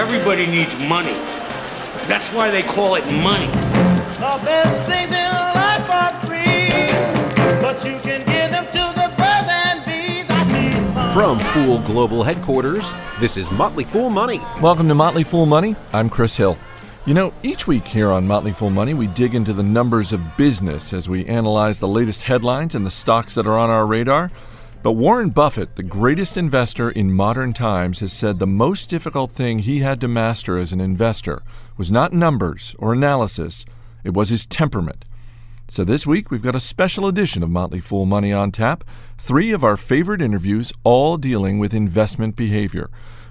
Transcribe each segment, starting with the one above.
Everybody needs money. That's why they call it money. The best things in life are free, but you can give them to the birds and bees. I need. From Fool Global Headquarters, this is Motley Fool Money. Welcome to Motley Fool Money. I'm Chris Hill. You know, each week here on Motley Fool Money, we dig into the numbers of business as we analyze the latest headlines and the stocks that are on our radar. But Warren Buffett, the greatest investor in modern times, has said the most difficult thing he had to master as an investor was not numbers or analysis, it was his temperament. So this week, we've got a special edition of Motley Fool Money on tap. Three of our favorite interviews, all dealing with investment behavior.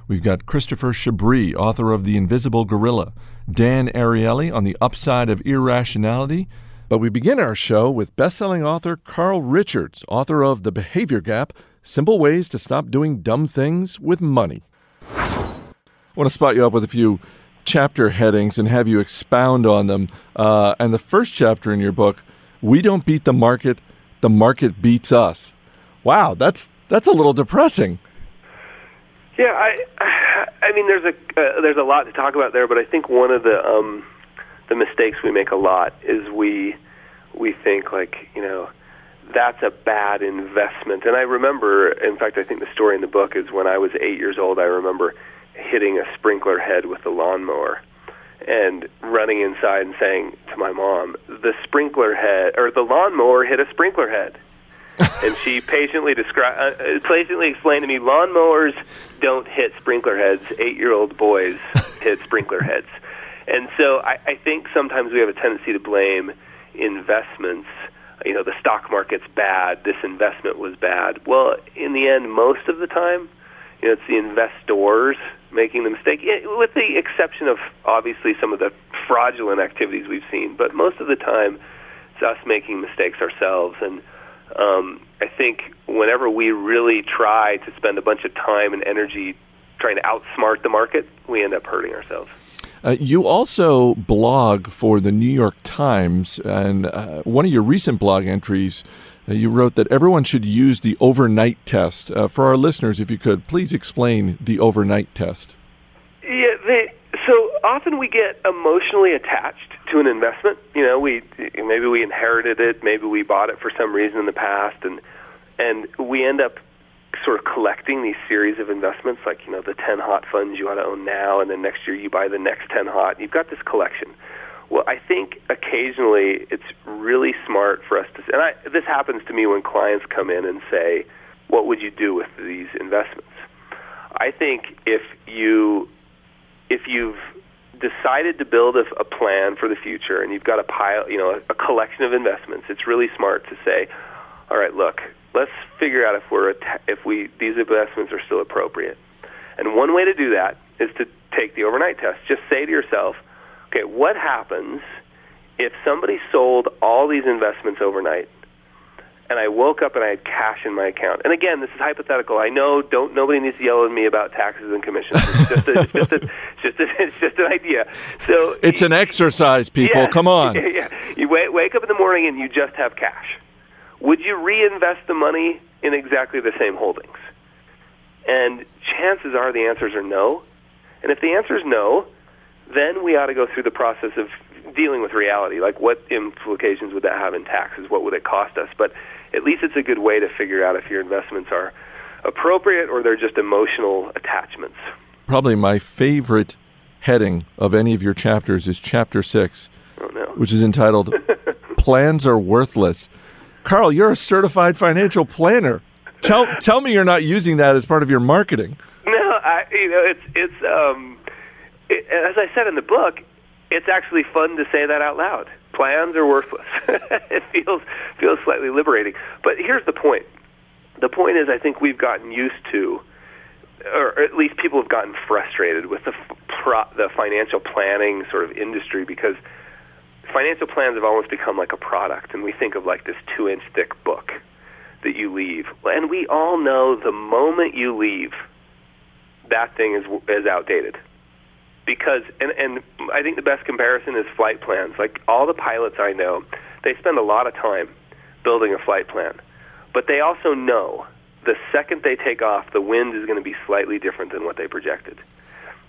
We've got Christopher Chabris, author of The Invisible Gorilla, Dan Ariely on the upside of irrationality, but we begin our show with best-selling author Carl Richards, author of The Behavior Gap: Simple Ways to Stop Doing Dumb Things with Money. I want to spot you up with a few chapter headings and have you expound on them. Uh, and the first chapter in your book, "We don't beat the market, the market beats us." Wow, that's that's a little depressing. Yeah, I, I mean, there's a uh, there's a lot to talk about there, but I think one of the um, the mistakes we make a lot is we we think like you know that's a bad investment. And I remember, in fact, I think the story in the book is when I was eight years old. I remember hitting a sprinkler head with a lawnmower and running inside and saying to my mom, "The sprinkler head or the lawnmower hit a sprinkler head." and she patiently described, uh, patiently explained to me, lawnmowers don't hit sprinkler heads. Eight-year-old boys hit sprinkler heads. And so I, I think sometimes we have a tendency to blame investments. You know, the stock market's bad. This investment was bad. Well, in the end, most of the time, you know, it's the investors making the mistake, with the exception of obviously some of the fraudulent activities we've seen. But most of the time, it's us making mistakes ourselves. And um, I think whenever we really try to spend a bunch of time and energy trying to outsmart the market, we end up hurting ourselves. Uh, you also blog for the New York Times, and uh, one of your recent blog entries, uh, you wrote that everyone should use the overnight test. Uh, for our listeners, if you could, please explain the overnight test. Yeah, so often we get emotionally attached to an investment. You know, we maybe we inherited it, maybe we bought it for some reason in the past, and and we end up sort of collecting these series of investments, like you know the ten hot funds you ought to own now, and then next year you buy the next ten hot. You've got this collection. Well, I think occasionally it's really smart for us to, and I, this happens to me when clients come in and say, "What would you do with these investments?" I think if you if you've decided to build a, a plan for the future and you've got a pile, you know, a, a collection of investments, it's really smart to say, all right, look, let's figure out if we're if we these investments are still appropriate. And one way to do that is to take the overnight test. Just say to yourself, okay, what happens if somebody sold all these investments overnight and I woke up and I had cash in my account. And again, this is hypothetical. I know don't nobody needs to yell at me about taxes and commissions. It's just a, it's just a, it's just a, it's just an idea. So it's an exercise, people. Yeah, Come on. Yeah, you wake, wake up in the morning and you just have cash. Would you reinvest the money in exactly the same holdings? And chances are the answers are no. And if the answer is no, then we ought to go through the process of dealing with reality. Like, what implications would that have in taxes? What would it cost us? But at least it's a good way to figure out if your investments are appropriate or they're just emotional attachments. Probably my favorite heading of any of your chapters is chapter six, oh, no. which is entitled Plans Are Worthless. Carl, you're a certified financial planner. Tell tell me you're not using that as part of your marketing. No, I, you know it's it's um, it, as I said in the book, it's actually fun to say that out loud. Plans are worthless. it feels feels slightly liberating. But here's the point. The point is, I think we've gotten used to, or at least people have gotten frustrated with the the financial planning sort of industry because financial plans have almost become like a product, and we think of like this two-inch thick book that you leave. And we all know the moment you leave, that thing is is outdated because and and I think the best comparison is flight plans. Like all the pilots I know, they spend a lot of time building a flight plan, but they also know the second they take off, the wind is going to be slightly different than what they projected.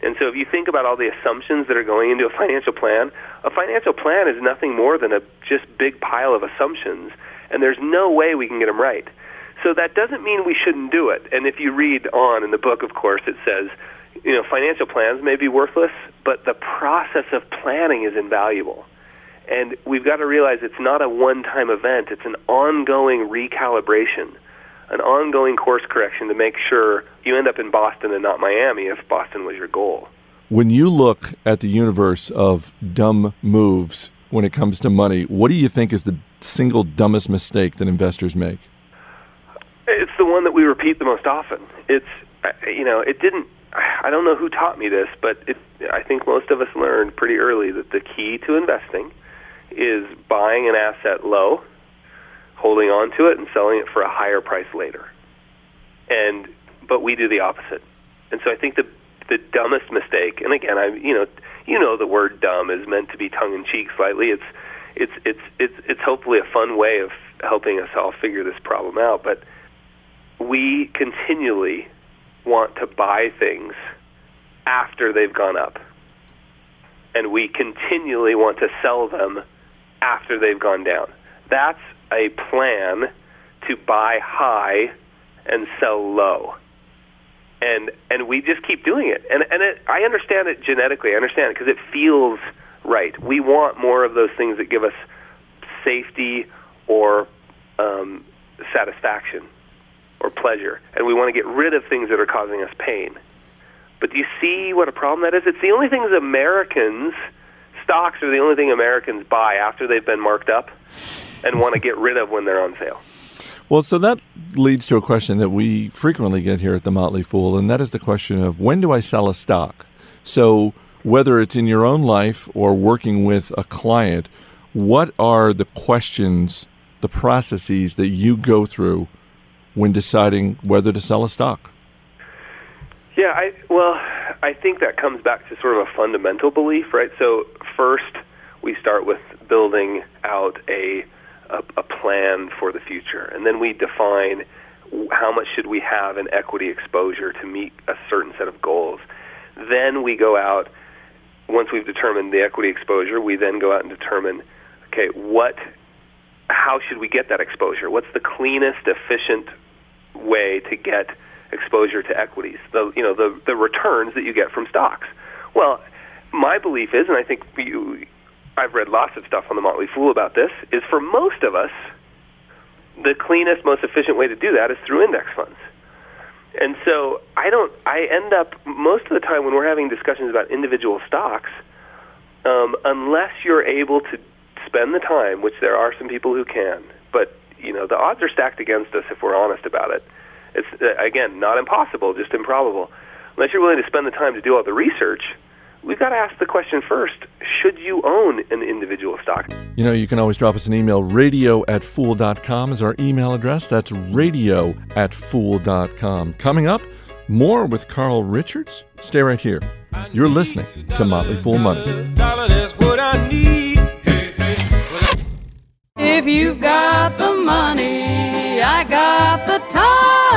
And so if you think about all the assumptions that are going into a financial plan, a financial plan is nothing more than a just big pile of assumptions, and there's no way we can get them right. So that doesn't mean we shouldn't do it. And if you read on in the book, of course, it says, you know, financial plans may be worthless, but the process of planning is invaluable. And we've got to realize it's not a one time event, it's an ongoing recalibration, an ongoing course correction to make sure you end up in Boston and not Miami if Boston was your goal. When you look at the universe of dumb moves when it comes to money, what do you think is the single dumbest mistake that investors make? It's the one that we repeat the most often. It's, uh, you know, it didn't I don't know who taught me this, but it, I think most of us learned pretty early that the key to investing is buying an asset low, holding on to it, and selling it for a higher price later. And but we do the opposite. And so I think the the dumbest mistake, and again, I you know you know the word dumb is meant to be tongue in cheek slightly. It's it's it's it's it's hopefully a fun way of helping us all figure this problem out, but we continually want to buy things after they've gone up. And we continually want to sell them after they've gone down. That's a plan to buy high and sell low. And and we just keep doing it. And and it, I understand it genetically. I understand it because it feels right. We want more of those things that give us safety or um, satisfaction or pleasure, and we want to get rid of things that are causing us pain. But do you see what a problem that is? It's the only things Americans, stocks are the only thing Americans buy after they've been marked up and want to get rid of when they're on sale. Well, so that leads to a question that we frequently get here at the Motley Fool, and that is the question of when do I sell a stock? So, whether it's in your own life or working with a client, what are the questions, the processes that you go through when deciding whether to sell a stock? Yeah, I well, I think that comes back to sort of a fundamental belief, right? So first, we start with building out a a, a plan for the future, and then we define how much should we have in equity exposure to meet a certain set of goals. Then we go out once we've determined the equity exposure, we then go out and determine okay, what how should we get that exposure? What's the cleanest, efficient way to get exposure to equities? The you know the the returns that you get from stocks. Well, my belief is, and I think you, I've read lots of stuff on the Motley Fool about this, is for most of us, the cleanest, most efficient way to do that is through index funds. And so I don't. I end up most of the time when we're having discussions about individual stocks, um, unless you're able to spend the time, which there are some people who can, but you know the odds are stacked against us if we're honest about it. It's uh, again not impossible, just improbable. Unless you're willing to spend the time to do all the research, we've got to ask the question first should you own an individual stock? You know, you can always drop us an email. Radio at fool.com is our email address. That's radio at fool.com. Coming up, more with Carl Richards. Stay right here. You're listening to Motley Fool Money. If you got the money, I got the time.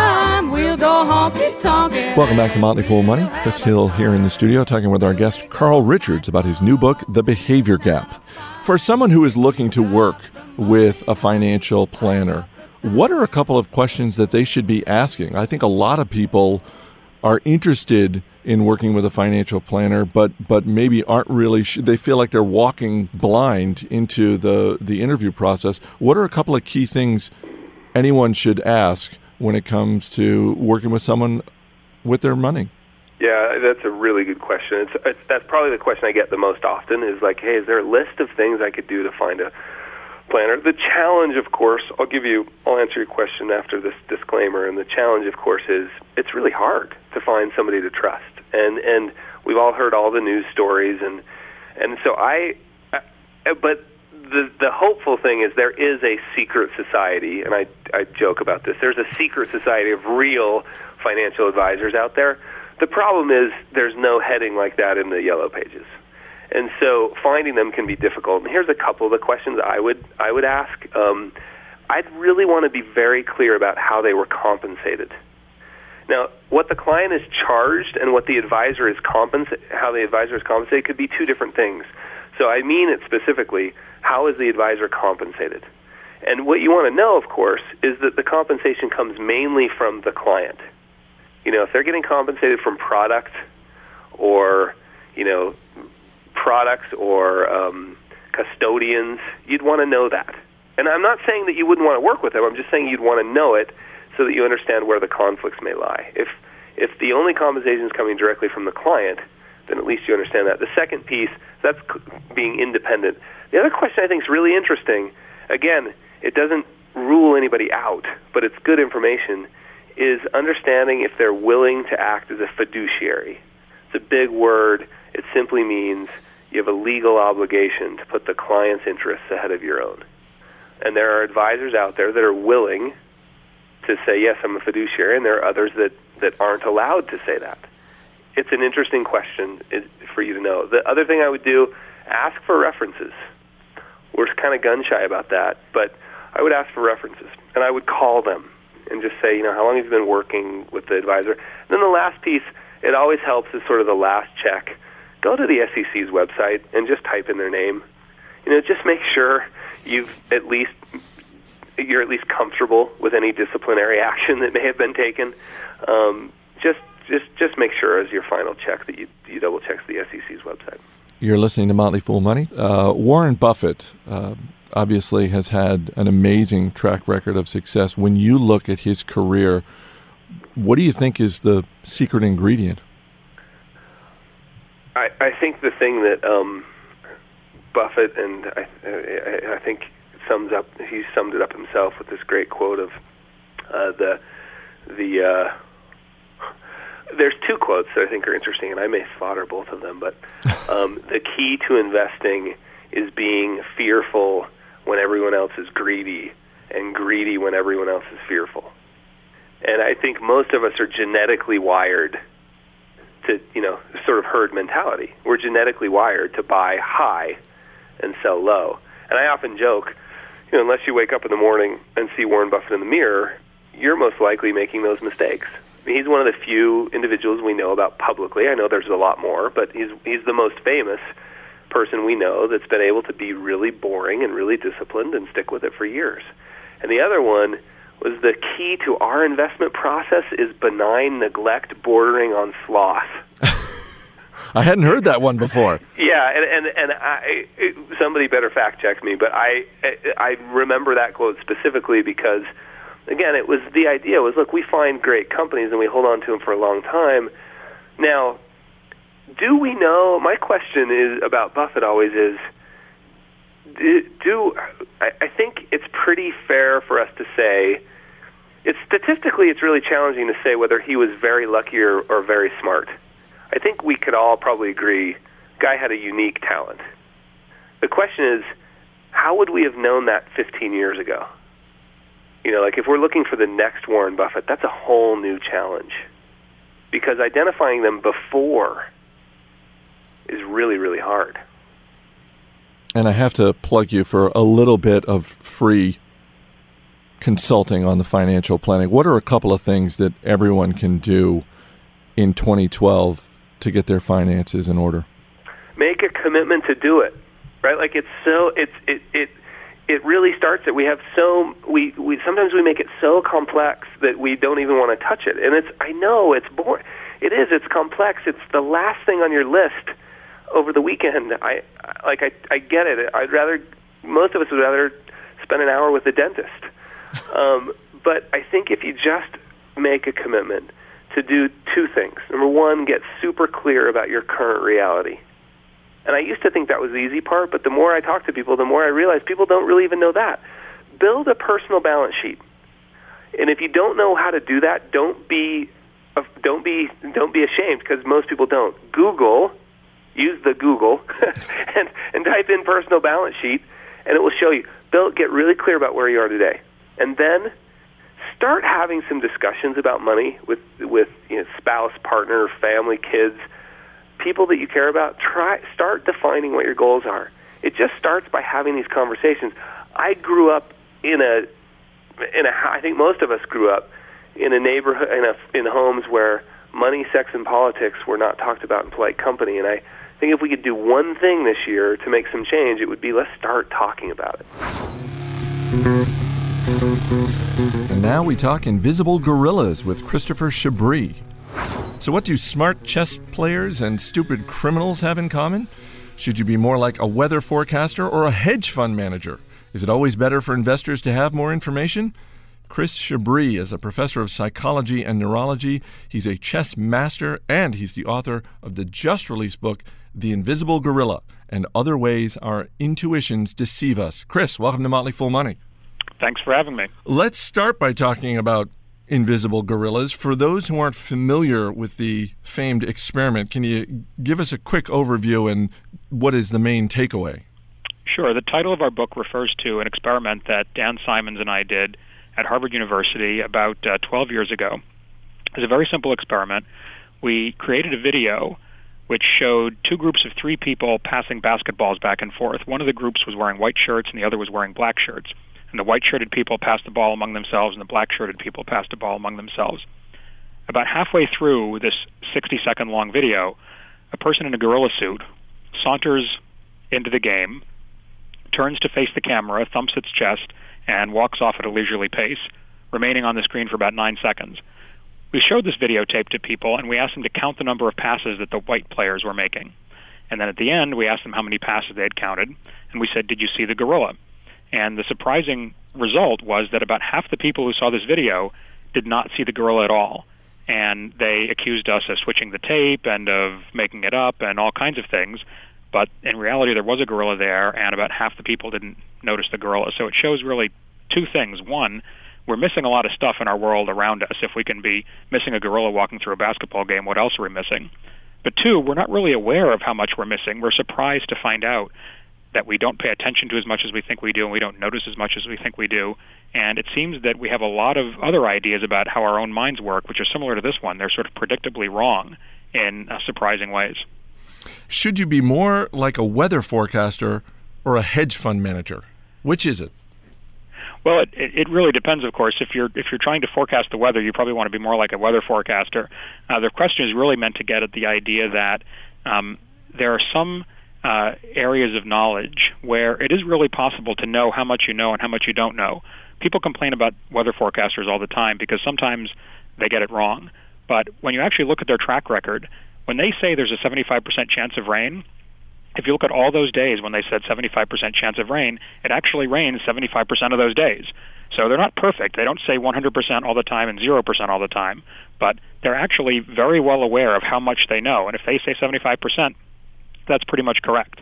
Welcome back to Motley Fool Money. Chris Hill here in the studio talking with our guest Carl Richards about his new book, The Behavior Gap. For someone who is looking to work with a financial planner, what are a couple of questions that they should be asking? I think a lot of people are interested in working with a financial planner, but but maybe aren't really. They feel like they're walking blind into the the interview process. What are a couple of key things anyone should ask when it comes to working with someone with their money? Yeah, that's a really good question. It's, it's that's probably the question I get the most often. Is like, hey, is there a list of things I could do to find a planner? The challenge, of course, I'll give you. I'll answer your question after this disclaimer. And the challenge, of course, is it's really hard to find somebody to trust and and we've all heard all the news stories and and so I, I but the the hopeful thing is there is a secret society and I I joke about this there's a secret society of real financial advisors out there. The problem is there's no heading like that in the yellow pages. And so finding them can be difficult. And here's a couple of the questions I would I would ask. Um, I'd really want to be very clear about how they were compensated. Now, what the client is charged and what the advisor is compensa- how the advisor is compensated could be two different things. So I mean it specifically, how is the advisor compensated? And what you want to know, of course, is that the compensation comes mainly from the client. You know, if they're getting compensated from product or, you know, products or um, custodians, you'd want to know that. And I'm not saying that you wouldn't want to work with them. I'm just saying you'd want to know it so that you understand where the conflicts may lie. If if the only compensation is coming directly from the client, then at least you understand that. The second piece, that's being independent. The other question I think is really interesting. Again, it doesn't rule anybody out, but it's good information. Is understanding if they're willing to act as a fiduciary. It's a big word. It simply means you have a legal obligation to put the client's interests ahead of your own. And there are advisors out there that are willing to say, yes, I'm a fiduciary, and there are others that, that aren't allowed to say that. It's an interesting question for you to know. The other thing I would do, ask for references. We're kind of gun shy about that, but I would ask for references, and I would call them and just say, you know, how long have you been working with the advisor? And then the last piece, it always helps is sort of the last check. Go to the SEC's website and just type in their name. You know, just make sure you've at least you're at least comfortable with any disciplinary action that may have been taken. Um, just just just make sure as your final check that you you double check the SEC's website. You're listening to Motley Fool Money. Uh, Warren Buffett uh, obviously has had an amazing track record of success. When you look at his career, what do you think is the secret ingredient? I, I think the thing that um, Buffett and I, I, I think sums up he summed it up himself with this great quote of uh, the the uh, there's two quotes that I think are interesting, and I may slaughter both of them. But um, the key to investing is being fearful when everyone else is greedy, and greedy when everyone else is fearful. And I think most of us are genetically wired to, you know, sort of herd mentality. We're genetically wired to buy high and sell low. And I often joke, you know, unless you wake up in the morning and see Warren Buffett in the mirror, you're most likely making those mistakes. He's one of the few individuals we know about publicly. I know there's a lot more, but he's he's the most famous person we know that's been able to be really boring and really disciplined and stick with it for years. And the other one was the key to our investment process is benign neglect bordering on sloth. I hadn't heard that one before. yeah, and and and I somebody better fact check me, but I I remember that quote specifically because again, it was the idea was look, we find great companies and we hold on to them for a long time. Now, do we know? My question is about Buffett always is do, do I, I think it's pretty fair for us to say it's statistically it's really challenging to say whether he was very lucky or, or very smart. I think we could all probably agree guy had a unique talent. The question is how would we have known that 15 years ago? You know, like if we're looking for the next Warren Buffett, that's a whole new challenge. Because identifying them before is really, really hard. And I have to plug you for a little bit of free consulting on the financial planning. What are a couple of things that everyone can do in 2012 to get their finances in order? Make a commitment to do it. Right? Like it's so it's it it it really starts that we have so we we sometimes we make it so complex that we don't even want to touch it. And it's I know it's boring. It is. It's complex. It's the last thing on your list over the weekend. I like I I get it. I'd rather most of us would rather spend an hour with the dentist. Um, but I think if you just make a commitment to do two things. Number one, get super clear about your current reality. And I used to think that was the easy part, but the more I talk to people, the more I realize people don't really even know that. Build a personal balance sheet. And if you don't know how to do that, don't be don't be don't be ashamed because most people don't. Google, use the Google and and type in personal balance sheet and it will show you. Build get really clear about where you are today. And then start having some discussions about money with with you know, spouse, partner, family, kids, people that you care about. Try start defining what your goals are. It just starts by having these conversations. I grew up in a in a I think most of us grew up in a neighborhood in a in homes where money, sex, and politics were not talked about in polite company. And I think if we could do one thing this year to make some change, it would be let's start talking about it. And now we talk invisible gorillas with Christopher Chabris. So, what do smart chess players and stupid criminals have in common? Should you be more like a weather forecaster or a hedge fund manager? Is it always better for investors to have more information? Chris Chabris is a professor of psychology and neurology. He's a chess master and he's the author of the just released book, The Invisible Gorilla and Other Ways Our Intuitions Deceive Us. Chris, welcome to Motley Fool Money. Thanks for having me. Let's start by talking about invisible gorillas. For those who aren't familiar with the famed experiment, can you give us a quick overview and what is the main takeaway? Sure. The title of our book refers to an experiment that Dan Simons and I did at Harvard University about uh, 12 years ago. It's a very simple experiment. We created a video which showed two groups of three people passing basketballs back and forth. One of the groups was wearing white shirts and the other was wearing black shirts. And the white shirted people passed the ball among themselves and the black shirted people passed the ball among themselves. About halfway through this 60 second long video, a person in a gorilla suit saunters into the game, turns to face the camera, thumps its chest, and walks off at a leisurely pace, remaining on the screen for about nine seconds. We showed this videotape to people and we asked them to count the number of passes that the white players were making. And then at the end, we asked them how many passes they had counted, and we said, Did you see the gorilla? And the surprising result was that about half the people who saw this video did not see the gorilla at all. And they accused us of switching the tape and of making it up and all kinds of things. But in reality, there was a gorilla there, and about half the people didn't notice the gorilla. So it shows really two things. One, we're missing a lot of stuff in our world around us. If we can be missing a gorilla walking through a basketball game, what else are we missing? But two, we're not really aware of how much we're missing. We're surprised to find out that we don't pay attention to as much as we think we do, and we don't notice as much as we think we do. And it seems that we have a lot of other ideas about how our own minds work, which are similar to this one. They're sort of predictably wrong in uh, surprising ways. Should you be more like a weather forecaster or a hedge fund manager? Which is it? Well, it, it really depends, of course. If you're if you're trying to forecast the weather, you probably want to be more like a weather forecaster. Uh, the question is really meant to get at the idea that um, there are some uh, areas of knowledge where it is really possible to know how much you know and how much you don't know. People complain about weather forecasters all the time because sometimes they get it wrong. But when you actually look at their track record, when they say there's a 75% chance of rain, if you look at all those days when they said 75% chance of rain, it actually rains 75% of those days. So they're not perfect. They don't say 100% all the time and 0% all the time, but they're actually very well aware of how much they know. And if they say 75%, that's pretty much correct.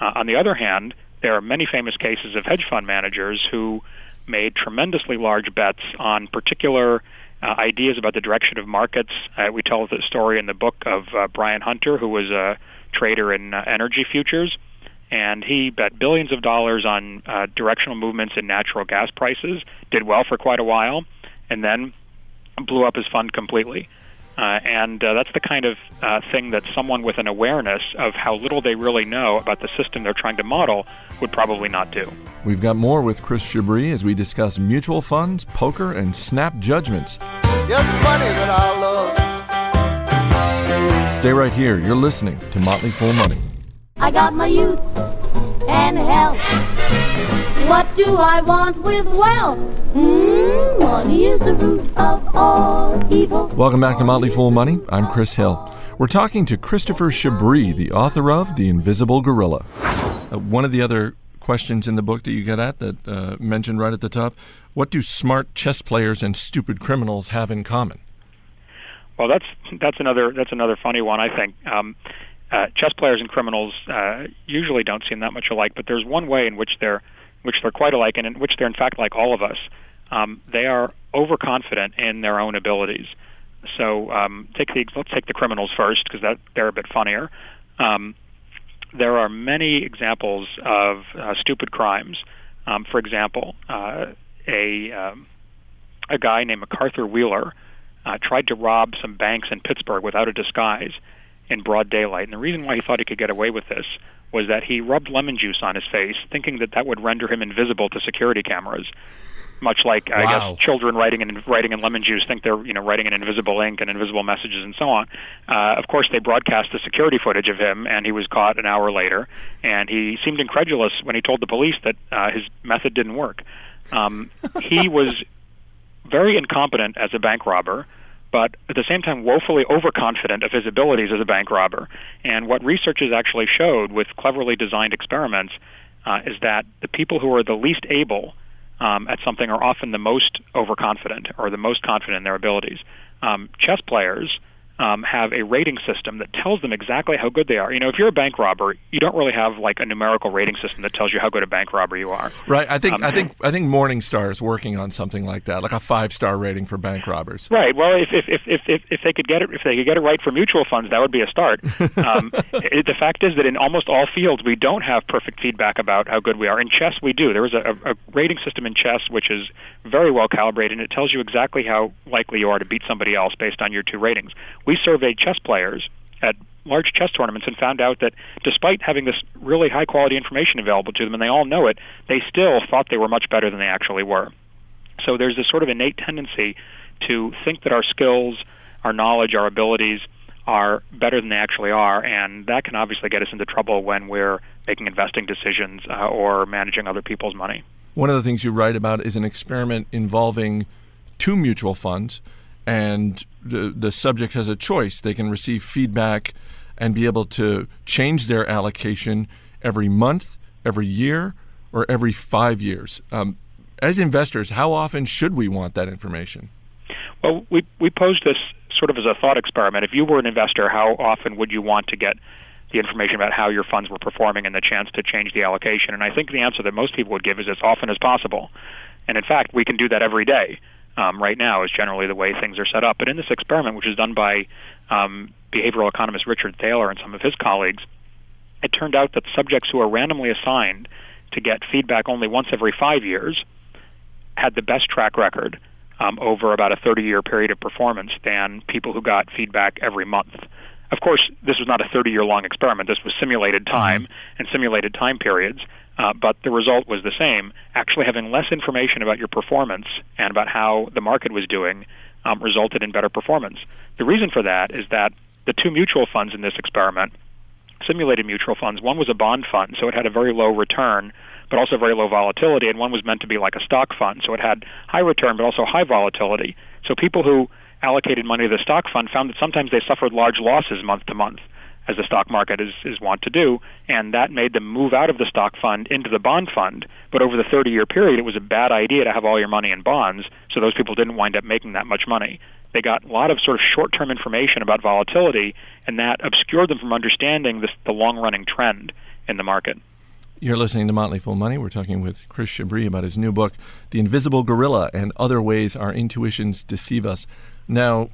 Uh, on the other hand, there are many famous cases of hedge fund managers who made tremendously large bets on particular uh, ideas about the direction of markets. Uh, we tell the story in the book of uh, Brian Hunter, who was a trader in uh, energy futures, and he bet billions of dollars on uh, directional movements in natural gas prices. Did well for quite a while, and then blew up his fund completely. Uh, and uh, that's the kind of uh, thing that someone with an awareness of how little they really know about the system they're trying to model would probably not do. We've got more with Chris Chabris as we discuss mutual funds, poker, and snap judgments. Yes, money that I love. Stay right here. You're listening to Motley Fool Money. I got my youth and health. What do I want with wealth? Mm, money is the root of all evil. Welcome back to Motley Fool Money. I'm Chris Hill. We're talking to Christopher Chabris, the author of The Invisible Gorilla. Uh, one of the other questions in the book that you get at that uh, mentioned right at the top what do smart chess players and stupid criminals have in common? Well, that's that's another that's another funny one. I think um, uh, chess players and criminals uh, usually don't seem that much alike, but there's one way in which they're which they're quite alike, and in which they're in fact like all of us. Um, they are overconfident in their own abilities. So um, take the let's take the criminals first because that they're a bit funnier. Um, there are many examples of uh, stupid crimes. Um, for example, uh, a um, a guy named MacArthur Wheeler uh, tried to rob some banks in Pittsburgh without a disguise in broad daylight. And the reason why he thought he could get away with this was that he rubbed lemon juice on his face, thinking that that would render him invisible to security cameras. much like I Wow. guess children writing in writing in lemon juice think they're you know writing in invisible ink and invisible messages and so on. Uh, of course, they broadcast the security footage of him, and he was caught an hour later, and he seemed incredulous when he told the police that uh, his method didn't work. Um, he was very incompetent as a bank robber, but at the same time woefully overconfident of his abilities as a bank robber. And what researchers actually showed with cleverly designed experiments uh, is that the people who are the least able um, at something are often the most overconfident or the most confident in their abilities. Um, chess players um, have a rating system that tells them exactly how good they are. You know, if you're a bank robber, you don't really have like a numerical rating system that tells you how good a bank robber you are. Right. I think Um, I think I think Morningstar is working on something like that, like a five star rating for bank robbers. Right. Well, if if, if if if if they could get it, if they could get it right for mutual funds, that would be a start. Um, it, the fact is that in almost all fields, we don't have perfect feedback about how good we are. In chess, we do. There is a, a rating system in chess which is very well calibrated, and it tells you exactly how likely you are to beat somebody else based on your two ratings. We surveyed chess players at large chess tournaments and found out that despite having this really high quality information available to them and they all know it, they still thought they were much better than they actually were. So there's this sort of innate tendency to think that our skills, our knowledge, our abilities are better than they actually are, and that can obviously get us into trouble when we're making investing decisions uh, or managing other people's money. One of the things you write about is an experiment involving two mutual funds, and the, the subject has a choice. They can receive feedback and be able to change their allocation every month, every year, or every five years. Um, as investors, how often should we want that information? Well, we we posed this sort of as a thought experiment. If you were an investor, how often would you want to get the information about how your funds were performing and the chance to change the allocation? And I think the answer that most people would give is as often as possible. And in fact, we can do that every day. Um, right now is generally the way things are set up. But in this experiment, which is done by um, behavioral economist Richard Thaler and some of his colleagues, it turned out that subjects who are randomly assigned to get feedback only once every five years had the best track record um, over about a 30 year period of performance than people who got feedback every month. Of course, this was not a 30 year long experiment. This was simulated time and simulated time periods, uh, but the result was the same. Actually, having less information about your performance and about how the market was doing um, resulted in better performance. The reason for that is that the two mutual funds in this experiment simulated mutual funds. One was a bond fund, so it had a very low return, but also very low volatility, and one was meant to be like a stock fund, so it had high return but also high volatility. So people who allocated money to the stock fund found that sometimes they suffered large losses month to month, as the stock market is, is wont to do, and that made them move out of the stock fund into the bond fund. But over the 30 year period, it was a bad idea to have all your money in bonds, so those people didn't wind up making that much money. They got a lot of sort of short term information about volatility, and that obscured them from understanding this, the long running trend in the market. You're listening to Motley Fool Money. We're talking with Chris Chabris about his new book, The Invisible Gorilla and Other Ways Our Intuitions Deceive Us. Now,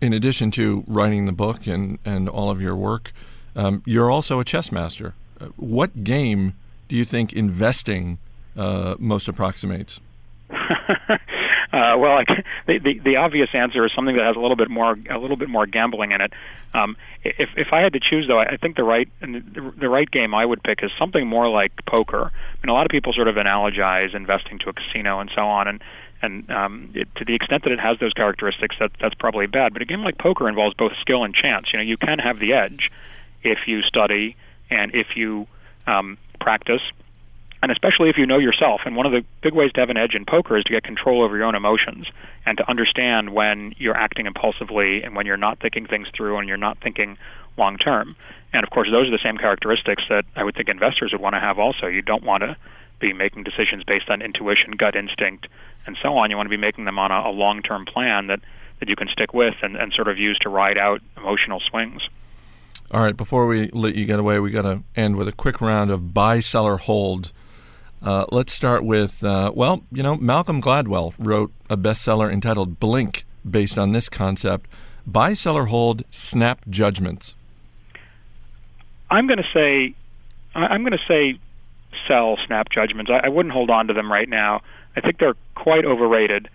in addition to writing the book and, and all of your work, um, you're also a chess master. Uh, what game do you think investing uh, most approximates? Uh, well, I, the, the the obvious answer is something that has a little bit more a little bit more gambling in it. Um, if if I had to choose, though, I I think the right the, the right game I would pick is something more like poker. I mean, a lot of people sort of analogize investing to a casino and so on, and and um, it, to the extent that it has those characteristics, that that's probably bad. But a game like poker involves both skill and chance. You know, you can have the edge if you study and if you um, practice and especially if you know yourself. And one of the big ways to have an edge in poker is to get control over your own emotions and to understand when you're acting impulsively and when you're not thinking things through and you're not thinking long term. And of course, those are the same characteristics that I would think investors would want to have also. You don't want to be making decisions based on intuition, gut instinct, and so on. You want to be making them on a, a long term plan that, that you can stick with and, and sort of use to ride out emotional swings. All right, before we let you get away, we got to end with a quick round of buy, seller, hold. Uh, let's start with, uh, well, you know, Malcolm Gladwell wrote a bestseller entitled Blink based on this concept buy, seller, hold, snap judgments. I'm going to say, I'm going to say, sell snap judgments. I, I wouldn't hold on to them right now. I think they're quite overrated,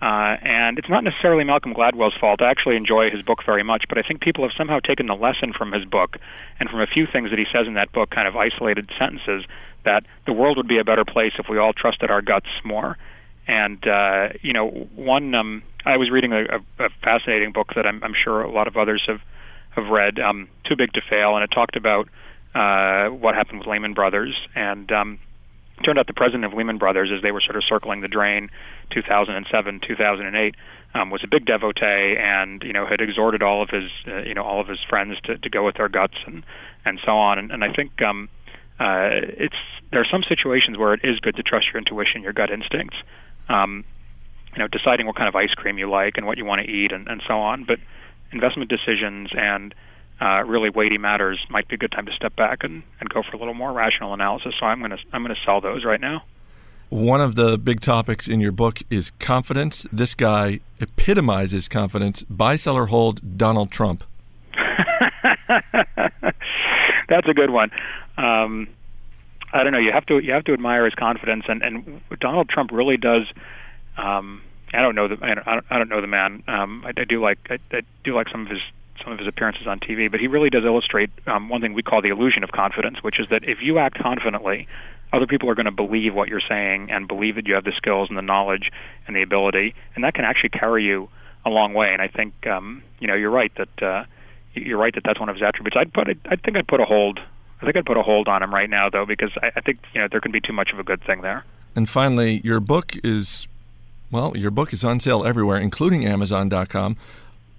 uh, and it's not necessarily Malcolm Gladwell's fault. I actually enjoy his book very much, but I think people have somehow taken the lesson from his book and from a few things that he says in that book, kind of isolated sentences, that the world would be a better place if we all trusted our guts more. And uh, you know, one um, I was reading a, a, fascinating book that I'm, I'm sure a lot of others have have read, um, Too Big to Fail, and it talked about uh, what happened with Lehman Brothers. And um, turned out the president of Lehman Brothers, as they were sort of circling the drain, 2007, 2008, um, was a big devotee, and you know had exhorted all of his, uh, you know, all of his friends to, to go with their guts and and so on. And, and I think um, uh, it's there are some situations where it is good to trust your intuition, your gut instincts. Um, you know, deciding what kind of ice cream you like and what you want to eat and, and so on. But investment decisions and uh, really weighty matters might be a good time to step back and, and go for a little more rational analysis. So I'm going to I'm going to sell those right now. One of the big topics in your book is confidence. This guy epitomizes confidence. Buy, sell, or hold Donald Trump. That's a good one. Um, I don't know. You have to you have to admire his confidence, and and Donald Trump really does. Um, I don't know the I don't, I don't know the man. Um, I, I do like I, I do like some of his some of his appearances on TV, but he really does illustrate um, one thing we call the illusion of confidence, which is that if you act confidently, other people are going to believe what you're saying and believe that you have the skills and the knowledge and the ability, and that can actually carry you a long way. And I think um, you know you're right that uh, you're right that that's one of his attributes. I'd put I think I'd put a hold. I think I'd put a hold on him right now though because I, I think you know there can be too much of a good thing there. And finally, your book is well, your book is on sale everywhere, including Amazon.com.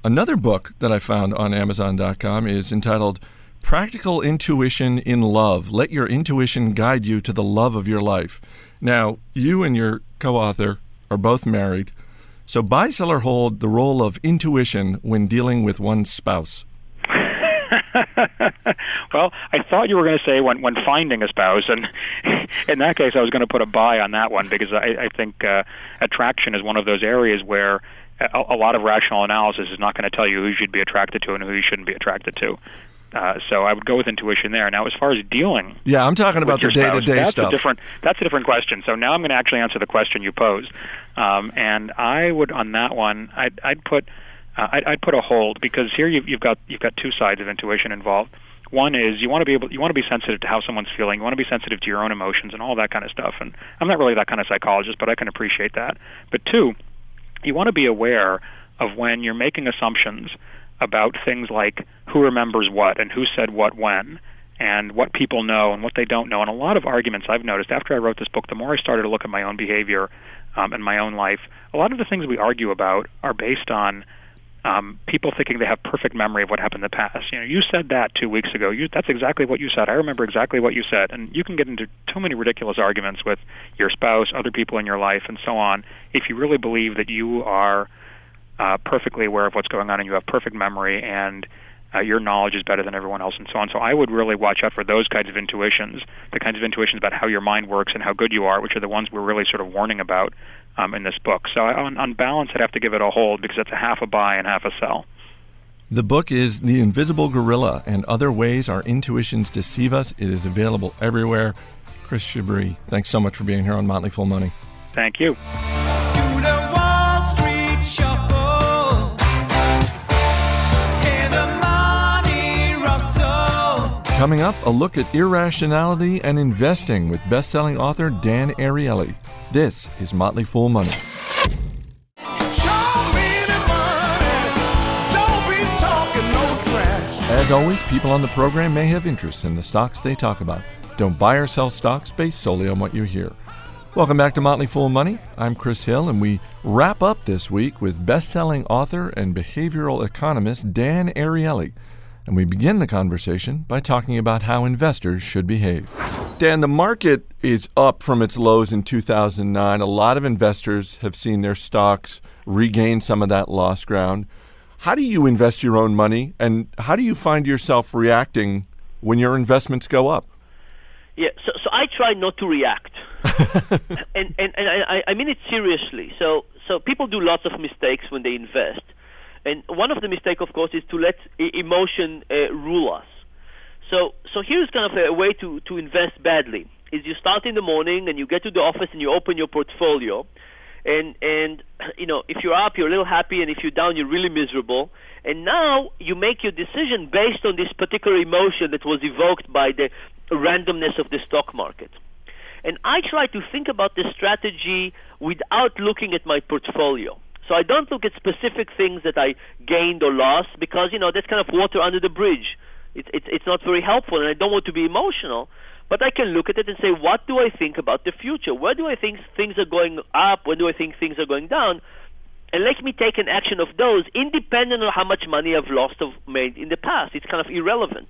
Another book that I found on Amazon.com is entitled Practical Intuition in Love. Let your intuition guide you to the love of your life. Now, you and your co author are both married. So, buy, sell, or hold the role of intuition when dealing with one's spouse. well, I thought you were going to say when when finding a spouse, and in that case, I was going to put a buy on that one because I, I think uh, attraction is one of those areas where a, a lot of rational analysis is not going to tell you who you should be attracted to and who you shouldn't be attracted to. Uh, so I would go with intuition there. Now, as far as dealing, yeah, I'm talking about the day-to-day stuff. A different, that's a different question. So now I'm going to actually answer the question you posed, um, and I would on that one, I'd, I'd put, uh, I'd, I'd put a hold because here you've, you've got you've got two sides of intuition involved. One is you want to be able, you want to be sensitive to how someone's feeling. You want to be sensitive to your own emotions and all that kind of stuff. And I'm not really that kind of psychologist, but I can appreciate that. But two, you want to be aware of when you're making assumptions about things like who remembers what and who said what when and what people know and what they don't know. And a lot of arguments I've noticed after I wrote this book, the more I started to look at my own behavior um, and my own life, a lot of the things we argue about are based on um, people thinking they have perfect memory of what happened in the past. You know, you said that two weeks ago. You, that's exactly what you said. I remember exactly what you said. And you can get into too many ridiculous arguments with your spouse, other people in your life, and so on, if you really believe that you are uh, perfectly aware of what's going on and you have perfect memory and uh, your knowledge is better than everyone else and so on. So I would really watch out for those kinds of intuitions, the kinds of intuitions about how your mind works and how good you are, which are the ones we're really sort of warning about um, in this book. So on, on balance, I'd have to give it a hold because it's a half a buy and half a sell. The book is The Invisible Gorilla and Other Ways Our Intuitions Deceive Us. It is available everywhere. Chris Chabris, thanks so much for being here on Motley Fool Money. Thank you. Coming up, a look at irrationality and investing with best-selling author Dan Ariely. This is Motley Fool Money. As always, people on the program may have interests in the stocks they talk about. Don't buy or sell stocks based solely on what you hear. Welcome back to Motley Fool Money. I'm Chris Hill, and we wrap up this week with best-selling author and behavioral economist Dan Ariely and we begin the conversation by talking about how investors should behave. Dan, the market is up from its lows in 2009. A lot of investors have seen their stocks regain some of that lost ground. How do you invest your own money, and how do you find yourself reacting when your investments go up? Yeah, so, so I try not to react, and and, and I, I mean it seriously. So so people do lots of mistakes when they invest. And one of the mistakes, of course, is to let emotion uh, rule us. So, so here's kind of a way to, to invest badly: is you start in the morning and you get to the office and you open your portfolio, and and you know if you're up, you're a little happy, and if you're down, you're really miserable. And now you make your decision based on this particular emotion that was evoked by the randomness of the stock market. And I try to think about the strategy without looking at my portfolio. So I don't look at specific things that I gained or lost because you know that's kind of water under the bridge. It's it's it's not very helpful, and I don't want to be emotional. But I can look at it and say, what do I think about the future? Where do I think things are going up? Where do I think things are going down? And let me take an action of those, independent of how much money I've lost or made in the past. It's kind of irrelevant.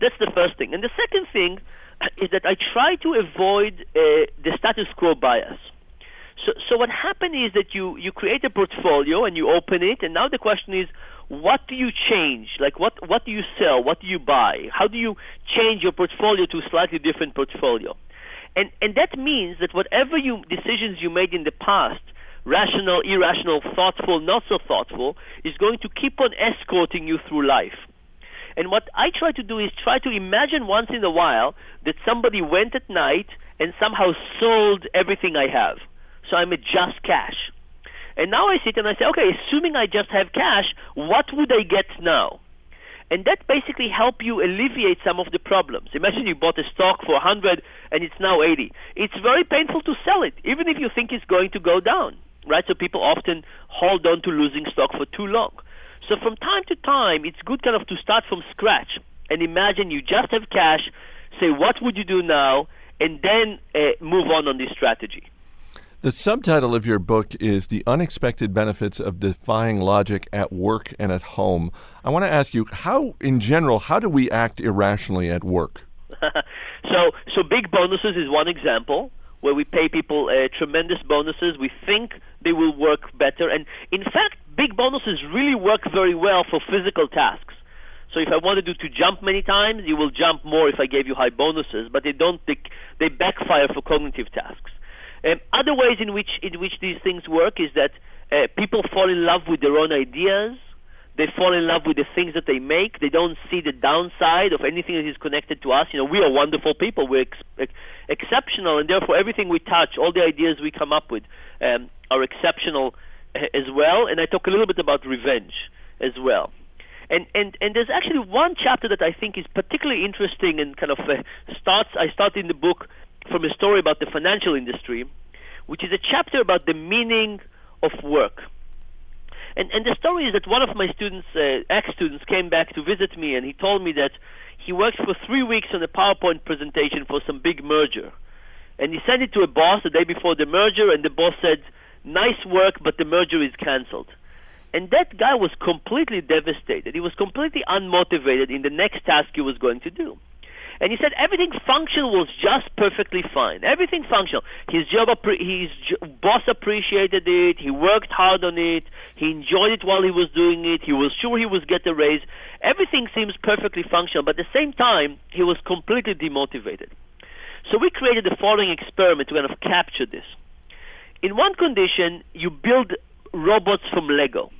That's the first thing. And the second thing is that I try to avoid uh, the status quo bias. So, so what happened is that you, you create a portfolio and you open it, and now the question is, what do you change? Like, what, what do you sell? What do you buy? How do you change your portfolio to a slightly different portfolio? And, and that means that whatever you, decisions you made in the past, rational, irrational, thoughtful, not so thoughtful, is going to keep on escorting you through life. And what I try to do is try to imagine once in a while that somebody went at night and somehow sold everything I have. So I'm just cash. And now I sit and I say, okay, assuming I just have cash, what would I get now? And that basically help you alleviate some of the problems. Imagine you bought a stock for 100 and it's now 80. It's very painful to sell it, even if you think it's going to go down, right? So people often hold on to losing stock for too long. So from time to time, it's good kind of to start from scratch and imagine you just have cash, say what would you do now, and then uh, move on on this strategy. The subtitle of your book is The Unexpected Benefits of Defying Logic at Work and at Home. I want to ask you, how, in general, how do we act irrationally at work? so, so big bonuses is one example where we pay people uh, tremendous bonuses. We think they will work better. And in fact, big bonuses really work very well for physical tasks. So if I wanted you to jump many times, you will jump more if I gave you high bonuses, but they don't they, they backfire for cognitive tasks. Um, other ways in which in which these things work is that uh, people fall in love with their own ideas. They fall in love with the things that they make. They don't see the downside of anything that is connected to us. You know, we are wonderful people. We're ex- ex- exceptional, and therefore everything we touch, all the ideas we come up with, um, are exceptional uh, as well. And I talk a little bit about revenge as well. And, and and there's actually one chapter that I think is particularly interesting and kind of uh, starts. I start in the book from a story about the financial industry, which is a chapter about the meaning of work. And, and the story is that one of my students, uh, ex-students, came back to visit me, and he told me that he worked for three weeks on a PowerPoint presentation for some big merger. And he sent it to a boss the day before the merger, and the boss said, nice work, but the merger is canceled. And that guy was completely devastated. He was completely unmotivated in the next task he was going to do. And he said everything functional was just perfectly fine. Everything functional. His job, his boss appreciated it. He worked hard on it. He enjoyed it while he was doing it. He was sure he would get a raise. Everything seems perfectly functional, but at the same time, he was completely demotivated. So we created the following experiment to kind of capture this. In one condition, you build robots from Lego,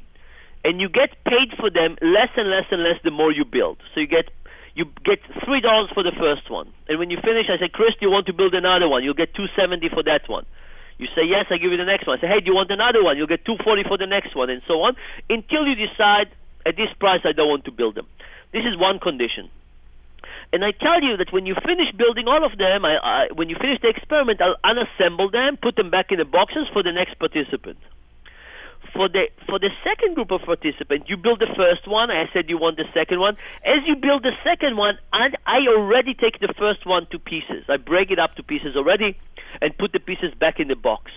and you get paid for them less and less and less the more you build. So you get you get three dollars for the first one, and when you finish, I say, Chris, do you want to build another one? You'll get two seventy for that one. You say yes, I give you the next one. I say, hey, do you want another one? You'll get two forty for the next one, and so on, until you decide at this price I don't want to build them. This is one condition. And I tell you that when you finish building all of them, I, I, when you finish the experiment, I'll unassemble them, put them back in the boxes for the next participant for the for the second group of participants, you build the first one. I said you want the second one. As you build the second one, I, I already take the first one to pieces. I break it up to pieces already, and put the pieces back in the box.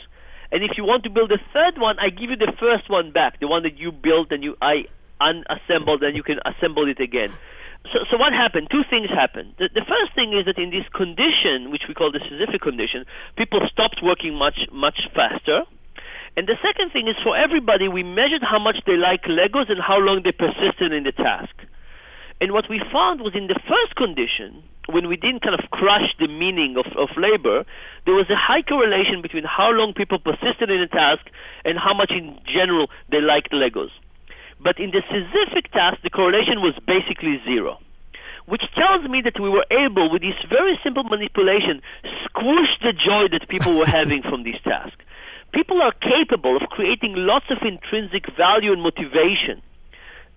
And if you want to build the third one, I give you the first one back, the one that you built and you I unassembled, and you can assemble it again. So, so what happened? Two things happened. The, the first thing is that in this condition, which we call the Sisyphic condition, people stopped working much much faster and the second thing is for everybody, we measured how much they like Legos and how long they persisted in the task. And what we found was in the first condition, when we didn't kind of crush the meaning of, of labor, there was a high correlation between how long people persisted in a task and how much in general they liked Legos. But in the specific task, the correlation was basically zero. Which tells me that we were able, with this very simple manipulation, squish the joy that people were having from this task people are capable of creating lots of intrinsic value and motivation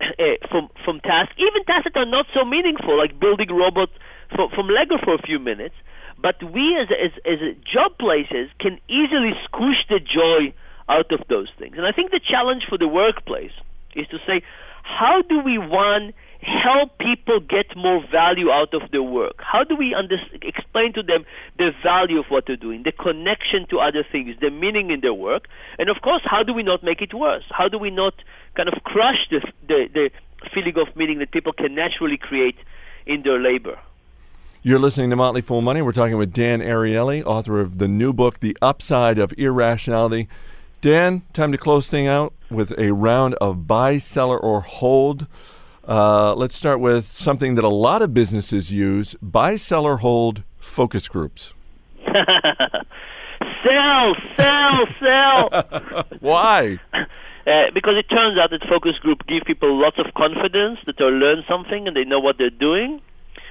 uh, from from tasks, even tasks that are not so meaningful, like building robots from, from Lego for a few minutes. but we as as, as job places can easily squish the joy out of those things. And I think the challenge for the workplace is to say, how do we one help people get more value out of their work? How do we under- explain to them the value of what they're doing, the connection to other things, the meaning in their work? And of course, how do we not make it worse? How do we not kind of crush the, the, the feeling of meaning that people can naturally create in their labor? You're listening to Motley Fool Money. We're talking with Dan Ariely, author of the new book, The Upside of Irrationality. Dan, time to close thing out with a round of buy, seller, or hold. Uh, let's start with something that a lot of businesses use buy, seller, hold focus groups. sell, sell, sell. Why? Uh, because it turns out that focus group give people lots of confidence that they'll learn something and they know what they're doing,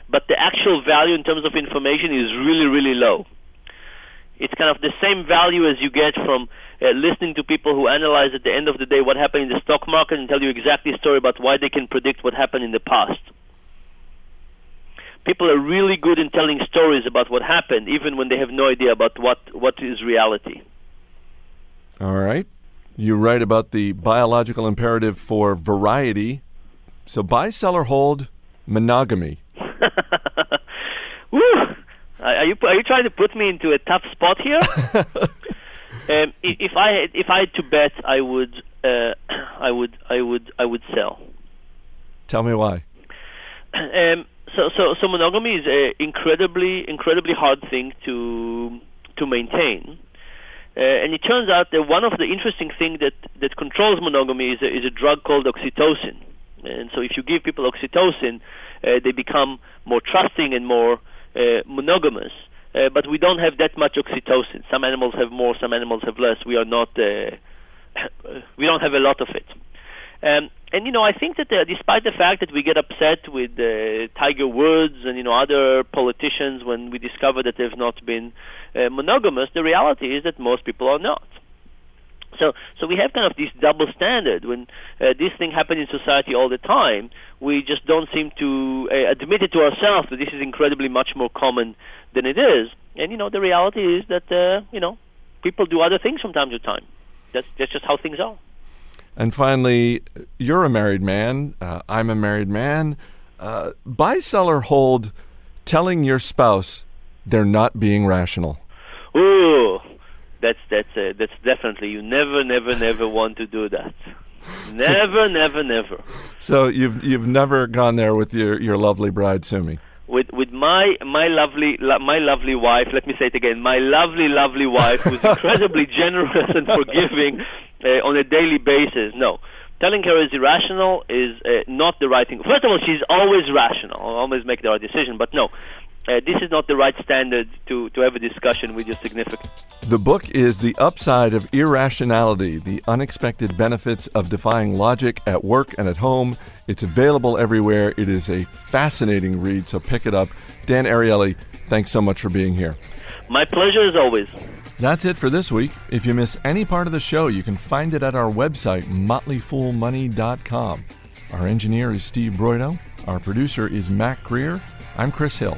but the actual value in terms of information is really, really low. It's kind of the same value as you get from uh, listening to people who analyze at the end of the day what happened in the stock market and tell you exactly a story about why they can predict what happened in the past. People are really good in telling stories about what happened, even when they have no idea about what, what is reality. All right. You write about the biological imperative for variety. So buy, seller, hold monogamy. Woo! Are you are you trying to put me into a tough spot here? um, if I had, if I had to bet, I would uh, I would I would I would sell. Tell me why. Um, so so so monogamy is an incredibly incredibly hard thing to to maintain. Uh, and it turns out that one of the interesting things that, that controls monogamy is a, is a drug called oxytocin. And so if you give people oxytocin, uh, they become more trusting and more uh, monogamous. Uh, but we don't have that much oxytocin. Some animals have more, some animals have less. We are not. Uh, we don't have a lot of it. Um, and you know, I think that uh, despite the fact that we get upset with uh, Tiger Woods and you know other politicians when we discover that they've not been uh, monogamous, the reality is that most people are not. So, so we have kind of this double standard. When uh, this thing happens in society all the time, we just don't seem to admit it to ourselves that this is incredibly much more common than it is. And you know, the reality is that uh, you know people do other things from time to time. That's that's just how things are. And finally, you're a married man. Uh, I'm a married man. Uh, buy, seller, hold, telling your spouse they're not being rational. Ooh, that's that's uh, that's definitely you never never never want to do that. Never, so, never, never. So you've you've never gone there with your, your lovely bride Sumi. With with my my lovely lo- my lovely wife. Let me say it again. My lovely lovely wife, who's incredibly generous and forgiving uh, on a daily basis. No, telling her is irrational is uh, not the right thing. First of all, she's always rational. I'll always make the right decision. But no, uh, this is not the right standard to, to have a discussion with your significant. The book is The Upside of Irrationality The Unexpected Benefits of Defying Logic at Work and at Home. It's available everywhere. It is a fascinating read, so pick it up. Dan Ariely, thanks so much for being here. My pleasure as always. That's it for this week. If you missed any part of the show, you can find it at our website, motleyfoolmoney.com. Our engineer is Steve Broido. Our producer is Mac Greer. I'm Chris Hill.